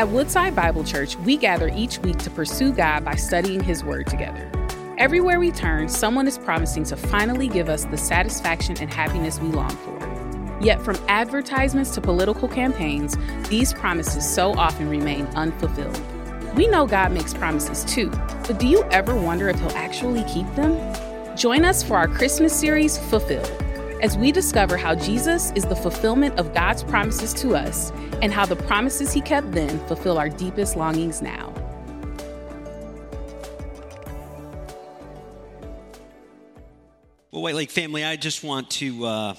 At Woodside Bible Church, we gather each week to pursue God by studying His Word together. Everywhere we turn, someone is promising to finally give us the satisfaction and happiness we long for. Yet, from advertisements to political campaigns, these promises so often remain unfulfilled. We know God makes promises too, but do you ever wonder if He'll actually keep them? Join us for our Christmas series, Fulfilled as we discover how Jesus is the fulfillment of God's promises to us and how the promises he kept then fulfill our deepest longings now. Well, White Lake family, I just want to uh,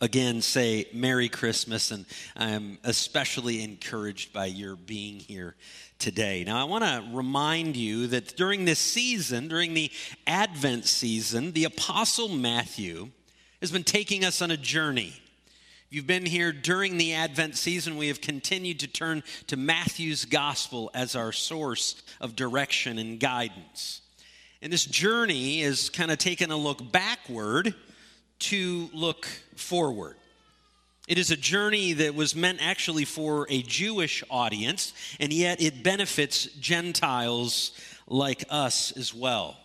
again say Merry Christmas, and I am especially encouraged by your being here today. Now, I want to remind you that during this season, during the Advent season, the Apostle Matthew has been taking us on a journey. If you've been here during the Advent season, we have continued to turn to Matthew's gospel as our source of direction and guidance. And this journey is kind of taking a look backward to look forward. It is a journey that was meant actually for a Jewish audience, and yet it benefits Gentiles like us as well.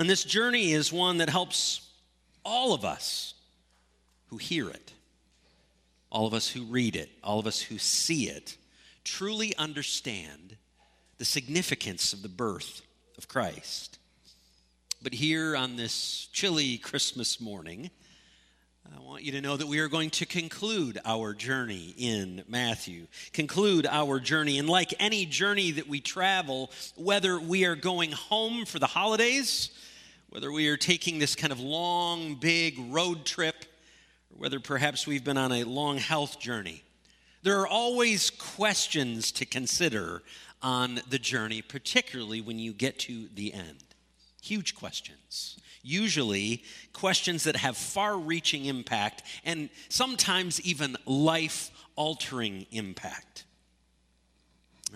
And this journey is one that helps all of us who hear it, all of us who read it, all of us who see it, truly understand the significance of the birth of Christ. But here on this chilly Christmas morning, I want you to know that we are going to conclude our journey in Matthew. Conclude our journey. And like any journey that we travel, whether we are going home for the holidays, whether we are taking this kind of long, big road trip, or whether perhaps we've been on a long health journey. There are always questions to consider on the journey, particularly when you get to the end. Huge questions. Usually, questions that have far reaching impact and sometimes even life altering impact.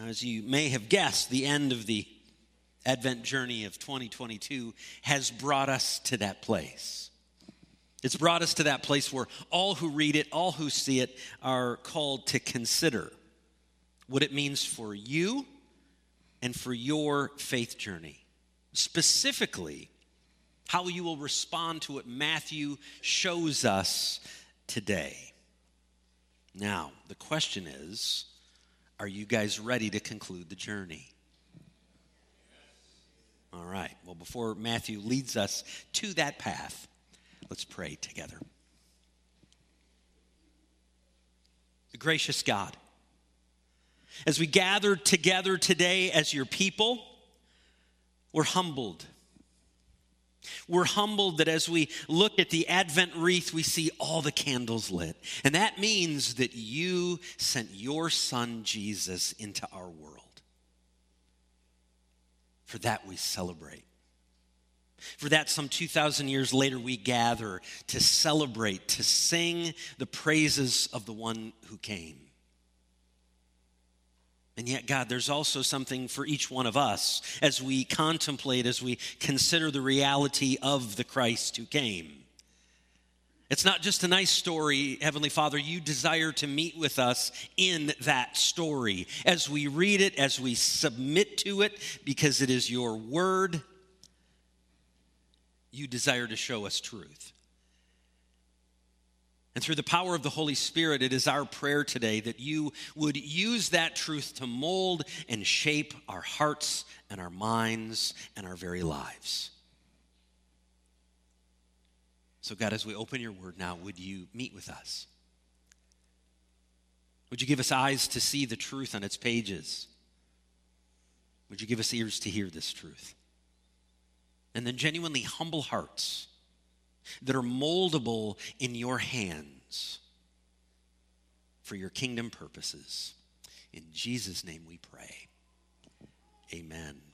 As you may have guessed, the end of the Advent journey of 2022 has brought us to that place. It's brought us to that place where all who read it, all who see it, are called to consider what it means for you and for your faith journey. Specifically, how you will respond to what Matthew shows us today. Now, the question is are you guys ready to conclude the journey? All right. Well, before Matthew leads us to that path, let's pray together. The gracious God, as we gather together today as your people, we're humbled. We're humbled that as we look at the Advent wreath, we see all the candles lit. And that means that you sent your son Jesus into our world. For that we celebrate. For that, some 2,000 years later, we gather to celebrate, to sing the praises of the one who came. And yet, God, there's also something for each one of us as we contemplate, as we consider the reality of the Christ who came. It's not just a nice story, Heavenly Father. You desire to meet with us in that story as we read it, as we submit to it, because it is your word. You desire to show us truth. And through the power of the Holy Spirit, it is our prayer today that you would use that truth to mold and shape our hearts and our minds and our very lives. So, God, as we open your word now, would you meet with us? Would you give us eyes to see the truth on its pages? Would you give us ears to hear this truth? And then genuinely humble hearts that are moldable in your hands for your kingdom purposes. In Jesus' name we pray. Amen.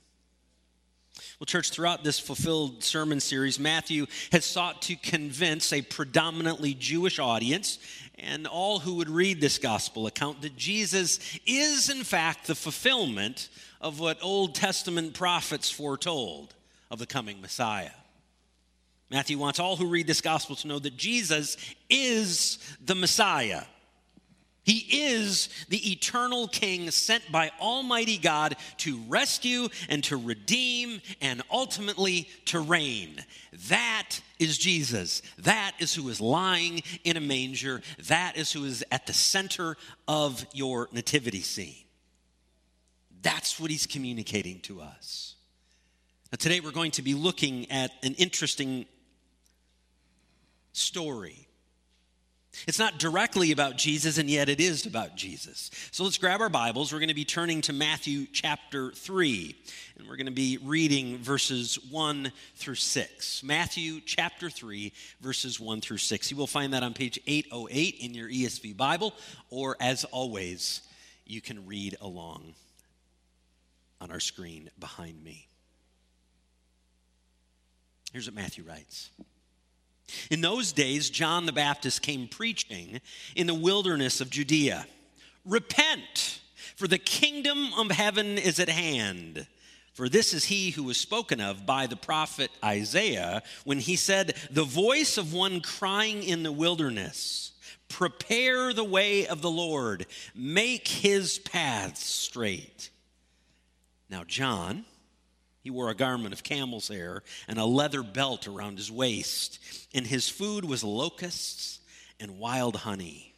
Well, church, throughout this fulfilled sermon series, Matthew has sought to convince a predominantly Jewish audience and all who would read this gospel account that Jesus is, in fact, the fulfillment of what Old Testament prophets foretold of the coming Messiah. Matthew wants all who read this gospel to know that Jesus is the Messiah. He is the eternal King sent by Almighty God to rescue and to redeem and ultimately to reign. That is Jesus. That is who is lying in a manger. That is who is at the center of your nativity scene. That's what he's communicating to us. Now, today we're going to be looking at an interesting story it's not directly about Jesus, and yet it is about Jesus. So let's grab our Bibles. We're going to be turning to Matthew chapter 3, and we're going to be reading verses 1 through 6. Matthew chapter 3, verses 1 through 6. You will find that on page 808 in your ESV Bible, or as always, you can read along on our screen behind me. Here's what Matthew writes. In those days, John the Baptist came preaching in the wilderness of Judea Repent, for the kingdom of heaven is at hand. For this is he who was spoken of by the prophet Isaiah when he said, The voice of one crying in the wilderness, Prepare the way of the Lord, make his paths straight. Now, John, he wore a garment of camel's hair and a leather belt around his waist, and his food was locusts and wild honey.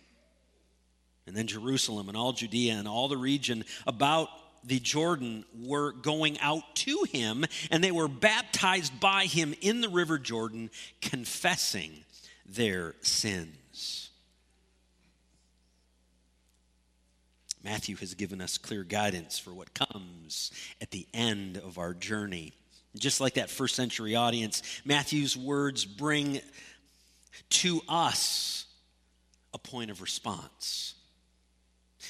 And then Jerusalem and all Judea and all the region about the Jordan were going out to him, and they were baptized by him in the river Jordan, confessing their sins. Matthew has given us clear guidance for what comes at the end of our journey. Just like that first century audience, Matthew's words bring to us a point of response.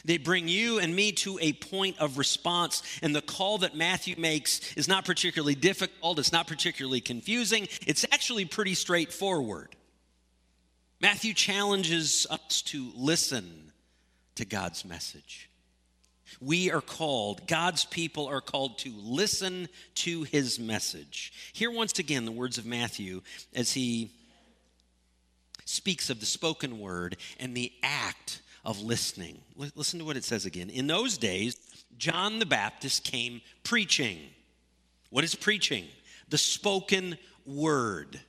They bring you and me to a point of response. And the call that Matthew makes is not particularly difficult, it's not particularly confusing, it's actually pretty straightforward. Matthew challenges us to listen to God's message. We are called, God's people are called to listen to his message. Hear once again the words of Matthew as he speaks of the spoken word and the act of listening. Listen to what it says again. In those days, John the Baptist came preaching. What is preaching? The spoken word.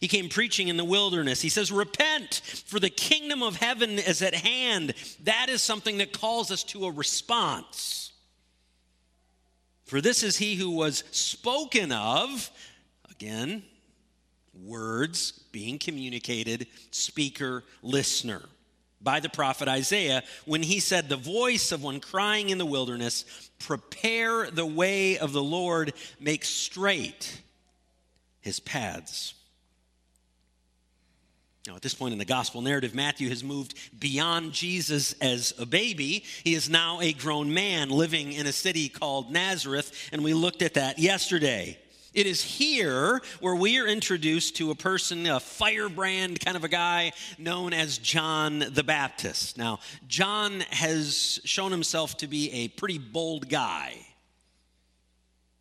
He came preaching in the wilderness. He says, Repent, for the kingdom of heaven is at hand. That is something that calls us to a response. For this is he who was spoken of, again, words being communicated, speaker, listener, by the prophet Isaiah when he said, The voice of one crying in the wilderness, Prepare the way of the Lord, make straight his paths. Now, at this point in the gospel narrative, Matthew has moved beyond Jesus as a baby. He is now a grown man living in a city called Nazareth, and we looked at that yesterday. It is here where we are introduced to a person, a firebrand kind of a guy known as John the Baptist. Now, John has shown himself to be a pretty bold guy.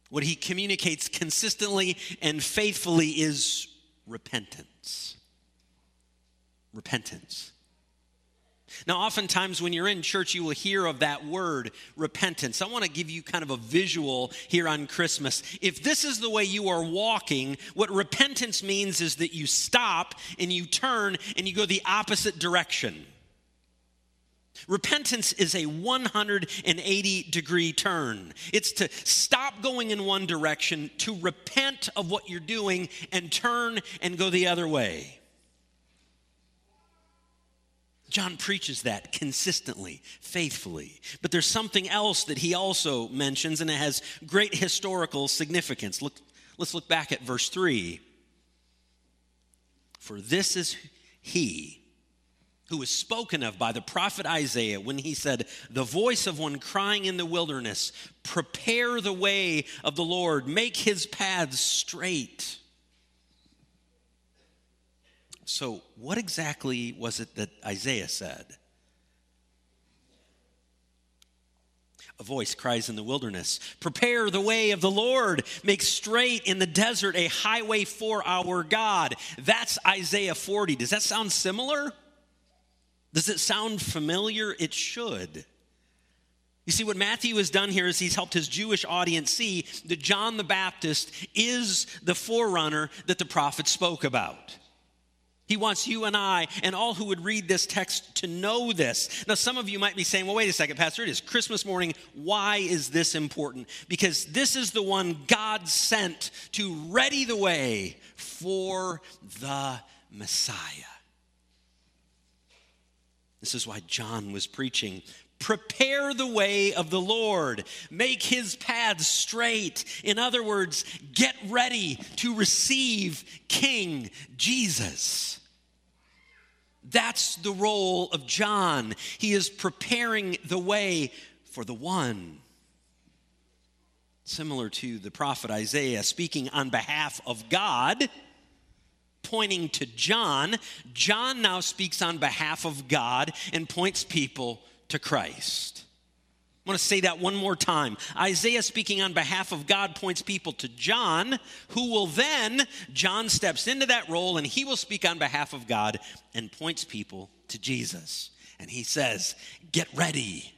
What he communicates consistently and faithfully is repentance repentance. Now, oftentimes when you're in church, you will hear of that word, repentance. I want to give you kind of a visual here on Christmas. If this is the way you are walking, what repentance means is that you stop and you turn and you go the opposite direction. Repentance is a 180 degree turn. It's to stop going in one direction, to repent of what you're doing, and turn and go the other way. John preaches that consistently, faithfully. But there's something else that he also mentions, and it has great historical significance. Look, let's look back at verse 3. For this is he who was spoken of by the prophet Isaiah when he said, The voice of one crying in the wilderness, prepare the way of the Lord, make his paths straight. So, what exactly was it that Isaiah said? A voice cries in the wilderness, Prepare the way of the Lord, make straight in the desert a highway for our God. That's Isaiah 40. Does that sound similar? Does it sound familiar? It should. You see, what Matthew has done here is he's helped his Jewish audience see that John the Baptist is the forerunner that the prophet spoke about. He wants you and I and all who would read this text to know this. Now, some of you might be saying, well, wait a second, Pastor, it is Christmas morning. Why is this important? Because this is the one God sent to ready the way for the Messiah. This is why John was preaching Prepare the way of the Lord. Make his paths straight. In other words, get ready to receive King Jesus. That's the role of John. He is preparing the way for the one. Similar to the prophet Isaiah speaking on behalf of God, pointing to John, John now speaks on behalf of God and points people to Christ. I want to say that one more time. Isaiah speaking on behalf of God points people to John, who will then, John steps into that role and he will speak on behalf of God and points people to Jesus. And he says, Get ready.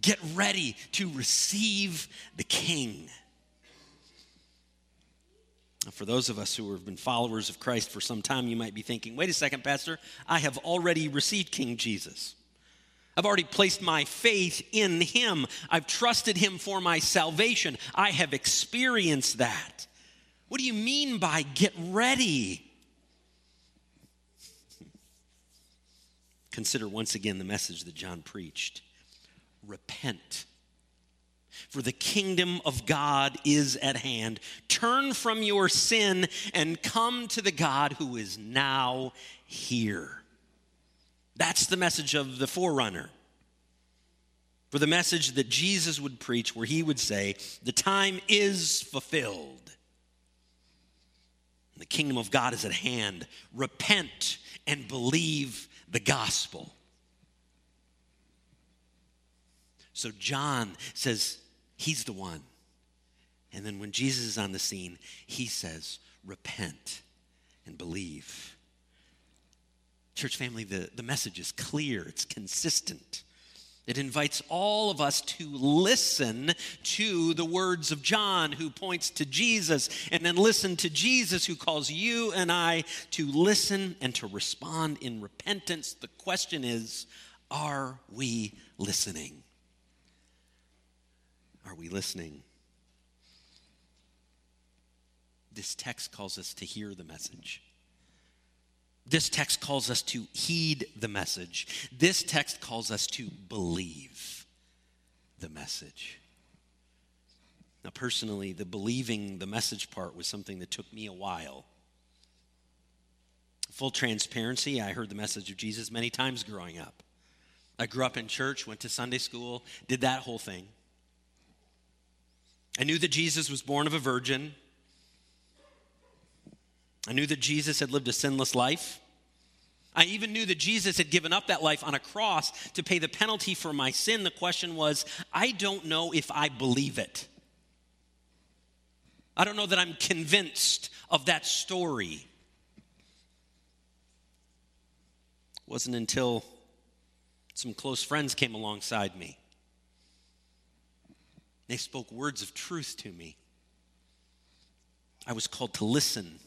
Get ready to receive the King. Now, for those of us who have been followers of Christ for some time, you might be thinking, wait a second, Pastor, I have already received King Jesus. I've already placed my faith in Him. I've trusted Him for my salvation. I have experienced that. What do you mean by get ready? Consider once again the message that John preached repent. For the kingdom of God is at hand. Turn from your sin and come to the God who is now here. That's the message of the forerunner. For the message that Jesus would preach, where he would say, The time is fulfilled. The kingdom of God is at hand. Repent and believe the gospel. So John says, He's the one. And then when Jesus is on the scene, he says, Repent and believe. Church family, the, the message is clear, it's consistent. It invites all of us to listen to the words of John, who points to Jesus, and then listen to Jesus, who calls you and I to listen and to respond in repentance. The question is are we listening? Are we listening? This text calls us to hear the message. This text calls us to heed the message. This text calls us to believe the message. Now, personally, the believing the message part was something that took me a while. Full transparency, I heard the message of Jesus many times growing up. I grew up in church, went to Sunday school, did that whole thing. I knew that Jesus was born of a virgin. I knew that Jesus had lived a sinless life. I even knew that Jesus had given up that life on a cross to pay the penalty for my sin. The question was, I don't know if I believe it. I don't know that I'm convinced of that story. It wasn't until some close friends came alongside me. They spoke words of truth to me. I was called to listen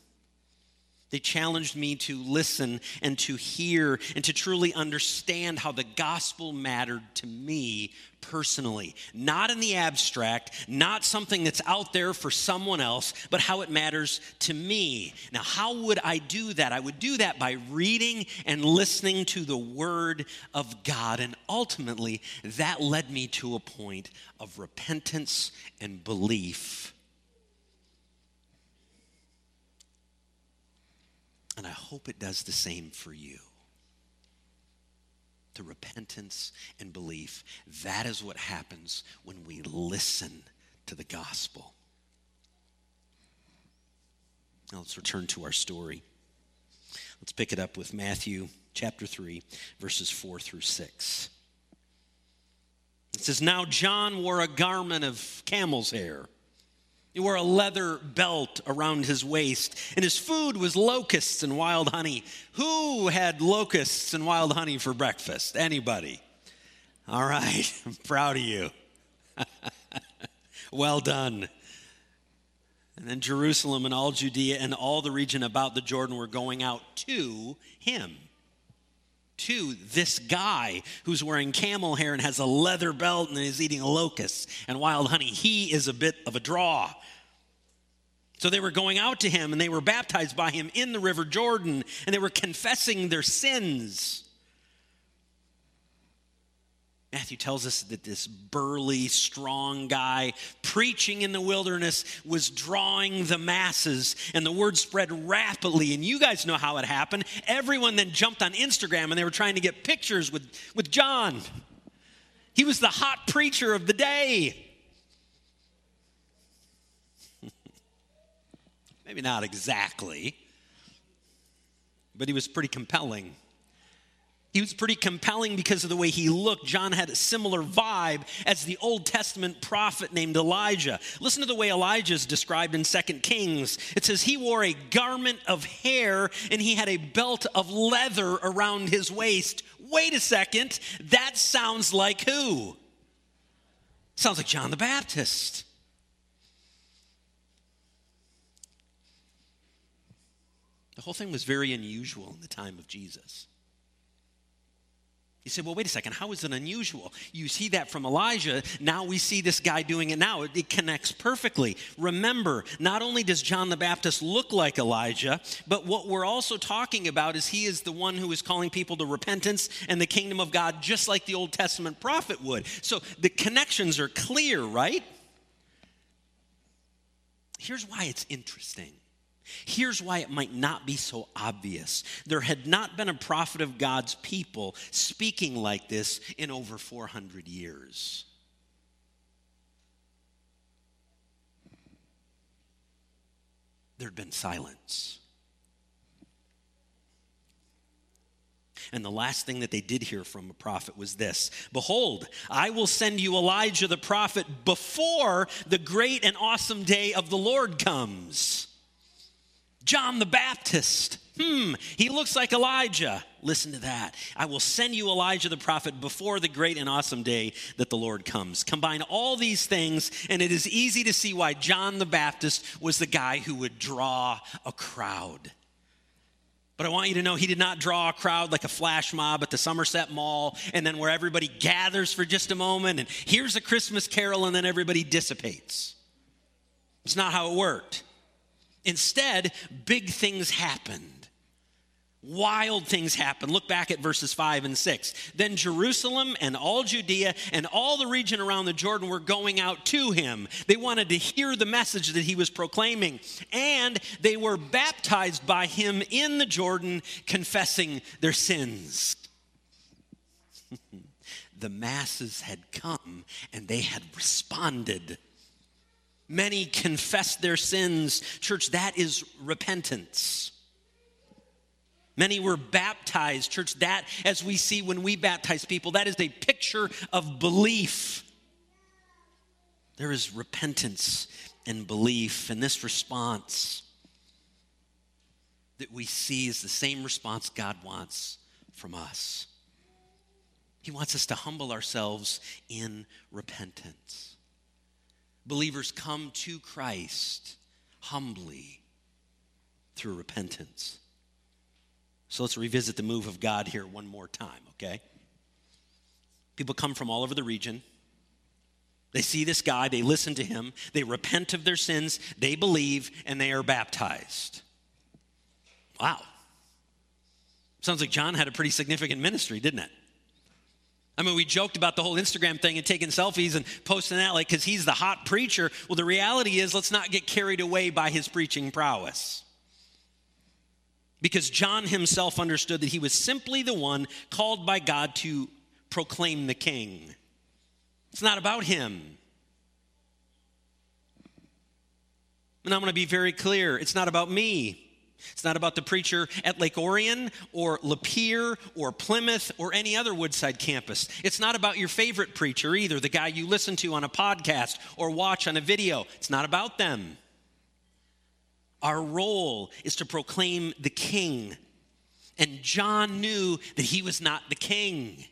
they challenged me to listen and to hear and to truly understand how the gospel mattered to me personally. Not in the abstract, not something that's out there for someone else, but how it matters to me. Now, how would I do that? I would do that by reading and listening to the Word of God. And ultimately, that led me to a point of repentance and belief And I hope it does the same for you. To repentance and belief. That is what happens when we listen to the gospel. Now let's return to our story. Let's pick it up with Matthew chapter 3, verses 4 through 6. It says, Now John wore a garment of camel's hair He wore a leather belt around his waist, and his food was locusts and wild honey. Who had locusts and wild honey for breakfast? Anybody? All right, I'm proud of you. well done. And then Jerusalem and all Judea and all the region about the Jordan were going out to him. To this guy who's wearing camel hair and has a leather belt and is eating locusts and wild honey. He is a bit of a draw. So they were going out to him and they were baptized by him in the river Jordan and they were confessing their sins. Matthew tells us that this burly, strong guy preaching in the wilderness was drawing the masses, and the word spread rapidly. And you guys know how it happened. Everyone then jumped on Instagram and they were trying to get pictures with, with John. He was the hot preacher of the day. Maybe not exactly, but he was pretty compelling. He was pretty compelling because of the way he looked. John had a similar vibe as the Old Testament prophet named Elijah. Listen to the way Elijah is described in 2 Kings. It says, He wore a garment of hair and he had a belt of leather around his waist. Wait a second, that sounds like who? Sounds like John the Baptist. The whole thing was very unusual in the time of Jesus. You say, well, wait a second, how is it unusual? You see that from Elijah. Now we see this guy doing it now. It, it, connects perfectly. Remember, not only does John the Baptist look like Elijah, but what we're also talking about is he is the one who is calling people to repentance and the kingdom of God, just like the Old Testament prophet would. So the connections are clear, right? Here's why it's interesting. Here's why it might not be so obvious. There had not been a prophet of God's people speaking like this in over 400 years. There'd been silence. And the last thing that they did hear from a prophet was this Behold, I will send you Elijah the prophet before the great and awesome day of the Lord comes. John the Baptist. Hmm, he looks like Elijah. Listen to that. I will send you Elijah the prophet before the great and awesome day that the Lord comes. Combine all these things, and it is easy to see why John the Baptist was the guy who would draw a crowd. But I want you to know he did not draw a crowd like a flash mob at the Somerset Mall and then where everybody gathers for just a moment and hears a Christmas carol and then everybody dissipates. It's not how it worked. Instead, big things happened. Wild things happened. Look back at verses 5 and 6. Then Jerusalem and all Judea and all the region around the Jordan were going out to him. They wanted to hear the message that he was proclaiming. And they were baptized by him in the Jordan, confessing their sins. the masses had come and they had responded. Many confess their sins. Church, that is repentance. Many were baptized. Church, that, as we see when we baptize people, that is a picture of belief. There is repentance and belief, and this response that we see is the same response God wants from us. He wants us to humble ourselves in repentance. Believers come to Christ humbly through repentance. So let's revisit the move of God here one more time, okay? People come from all over the region. They see this guy, they listen to him, they repent of their sins, they believe, and they are baptized. Wow. Sounds like John had a pretty significant ministry, didn't it? I mean, we joked about the whole Instagram thing and taking selfies and posting that like because he's the hot preacher. Well, the reality is, let's not get carried away by his preaching prowess. Because John himself understood that he was simply the one called by God to proclaim the king. It's not about him. And I'm going to be very clear it's not about me. It's not about the preacher at Lake Orion or Lapeer or Plymouth or any other Woodside campus. It's not about your favorite preacher either, the guy you listen to on a podcast or watch on a video. It's not about them. Our role is to proclaim the king. And John knew that he was not the king.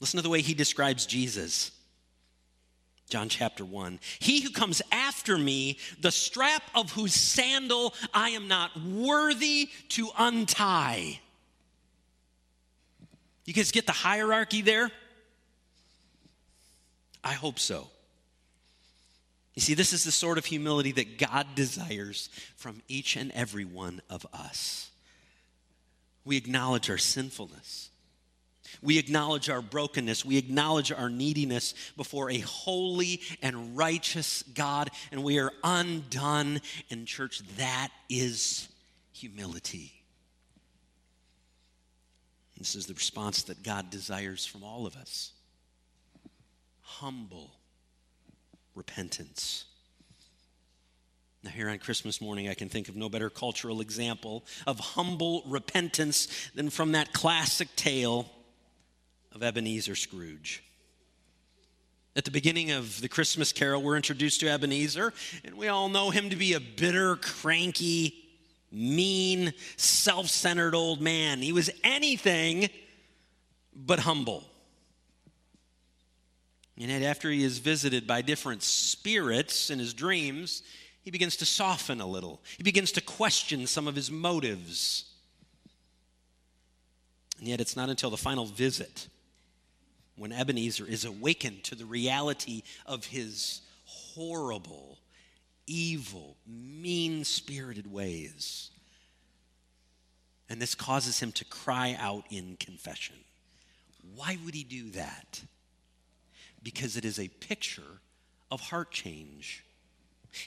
Listen to the way he describes Jesus. John chapter 1. He who comes after me, the strap of whose sandal I am not worthy to untie. You guys get the hierarchy there? I hope so. You see, this is the sort of humility that God desires from each and every one of us. We acknowledge our sinfulness. We acknowledge our brokenness. We acknowledge our neediness before a holy and righteous God, and we are undone. And, church, that is humility. This is the response that God desires from all of us humble repentance. Now, here on Christmas morning, I can think of no better cultural example of humble repentance than from that classic tale of Ebenezer Scrooge. At the beginning of the Christmas carol, we're introduced to Ebenezer, and we all know him to be a bitter, cranky, mean, self centered old man. He was anything but humble. And yet, after he is visited by different spirits in his dreams, he begins to soften a little. He begins to question some of his motives. And yet, it's not until the final visit when Ebenezer is awakened to the reality of his horrible, evil, mean spirited ways. And this causes him to cry out in confession. Why would he do that? Because it is a picture of heart change.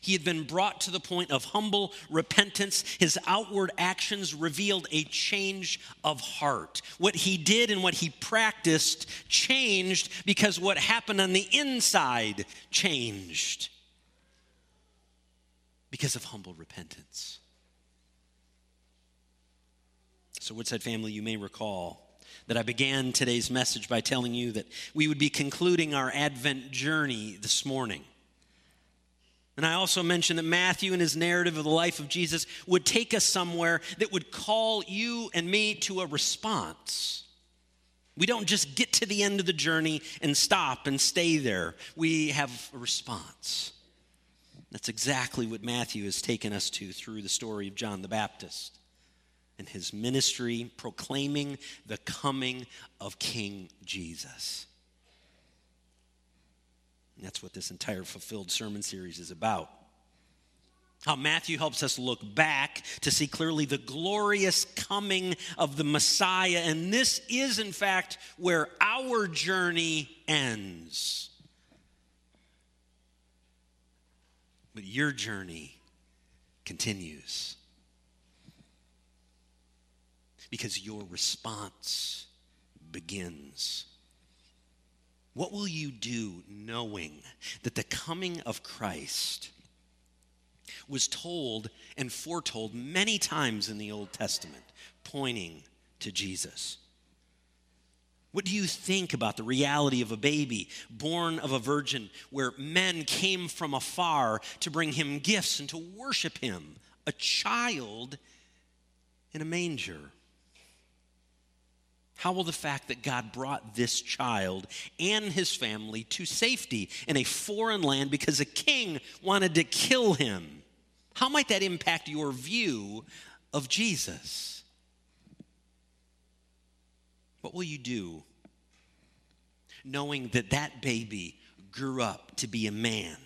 He had been brought to the point of humble repentance. His outward actions revealed a change of heart. What he did and what he practiced changed because what happened on the inside changed because of humble repentance. So, Woodside family, you may recall that I began today's message by telling you that we would be concluding our Advent journey this morning. And I also mentioned that Matthew, in his narrative of the life of Jesus, would take us somewhere that would call you and me to a response. We don't just get to the end of the journey and stop and stay there, we have a response. That's exactly what Matthew has taken us to through the story of John the Baptist and his ministry proclaiming the coming of King Jesus. That's what this entire fulfilled sermon series is about. How Matthew helps us look back to see clearly the glorious coming of the Messiah. And this is, in fact, where our journey ends. But your journey continues. Because your response begins. What will you do knowing that the coming of Christ was told and foretold many times in the Old Testament, pointing to Jesus? What do you think about the reality of a baby born of a virgin where men came from afar to bring him gifts and to worship him? A child in a manger. How will the fact that God brought this child and his family to safety in a foreign land because a king wanted to kill him, how might that impact your view of Jesus? What will you do knowing that that baby grew up to be a man?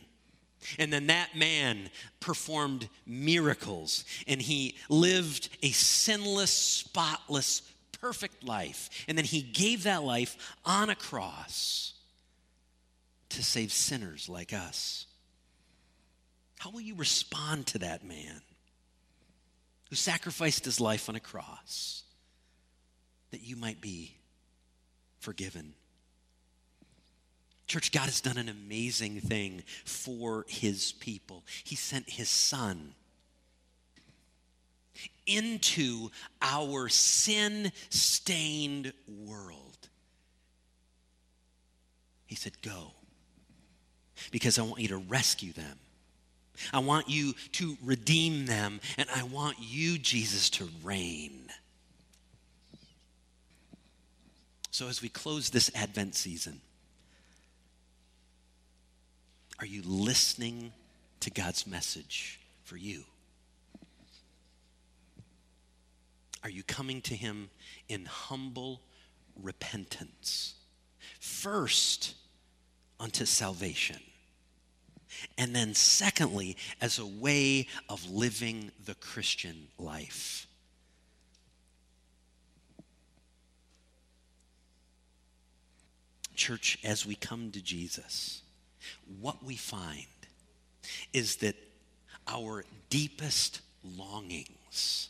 And then that man performed miracles and he lived a sinless, spotless perfect life. And then he gave that life on a cross to save sinners like us. How will you respond to that man who sacrificed his life on a cross that you might be forgiven? Church, God has done an amazing thing for his people. He sent his son into our sin stained world. He said, Go, because I want you to rescue them. I want you to redeem them, and I want you, Jesus, to reign. So, as we close this Advent season, are you listening to God's message for you? Are you coming to Him in humble repentance? First, unto salvation. And then, secondly, as a way of living the Christian life. Church, as we come to Jesus, what we find is that our deepest longings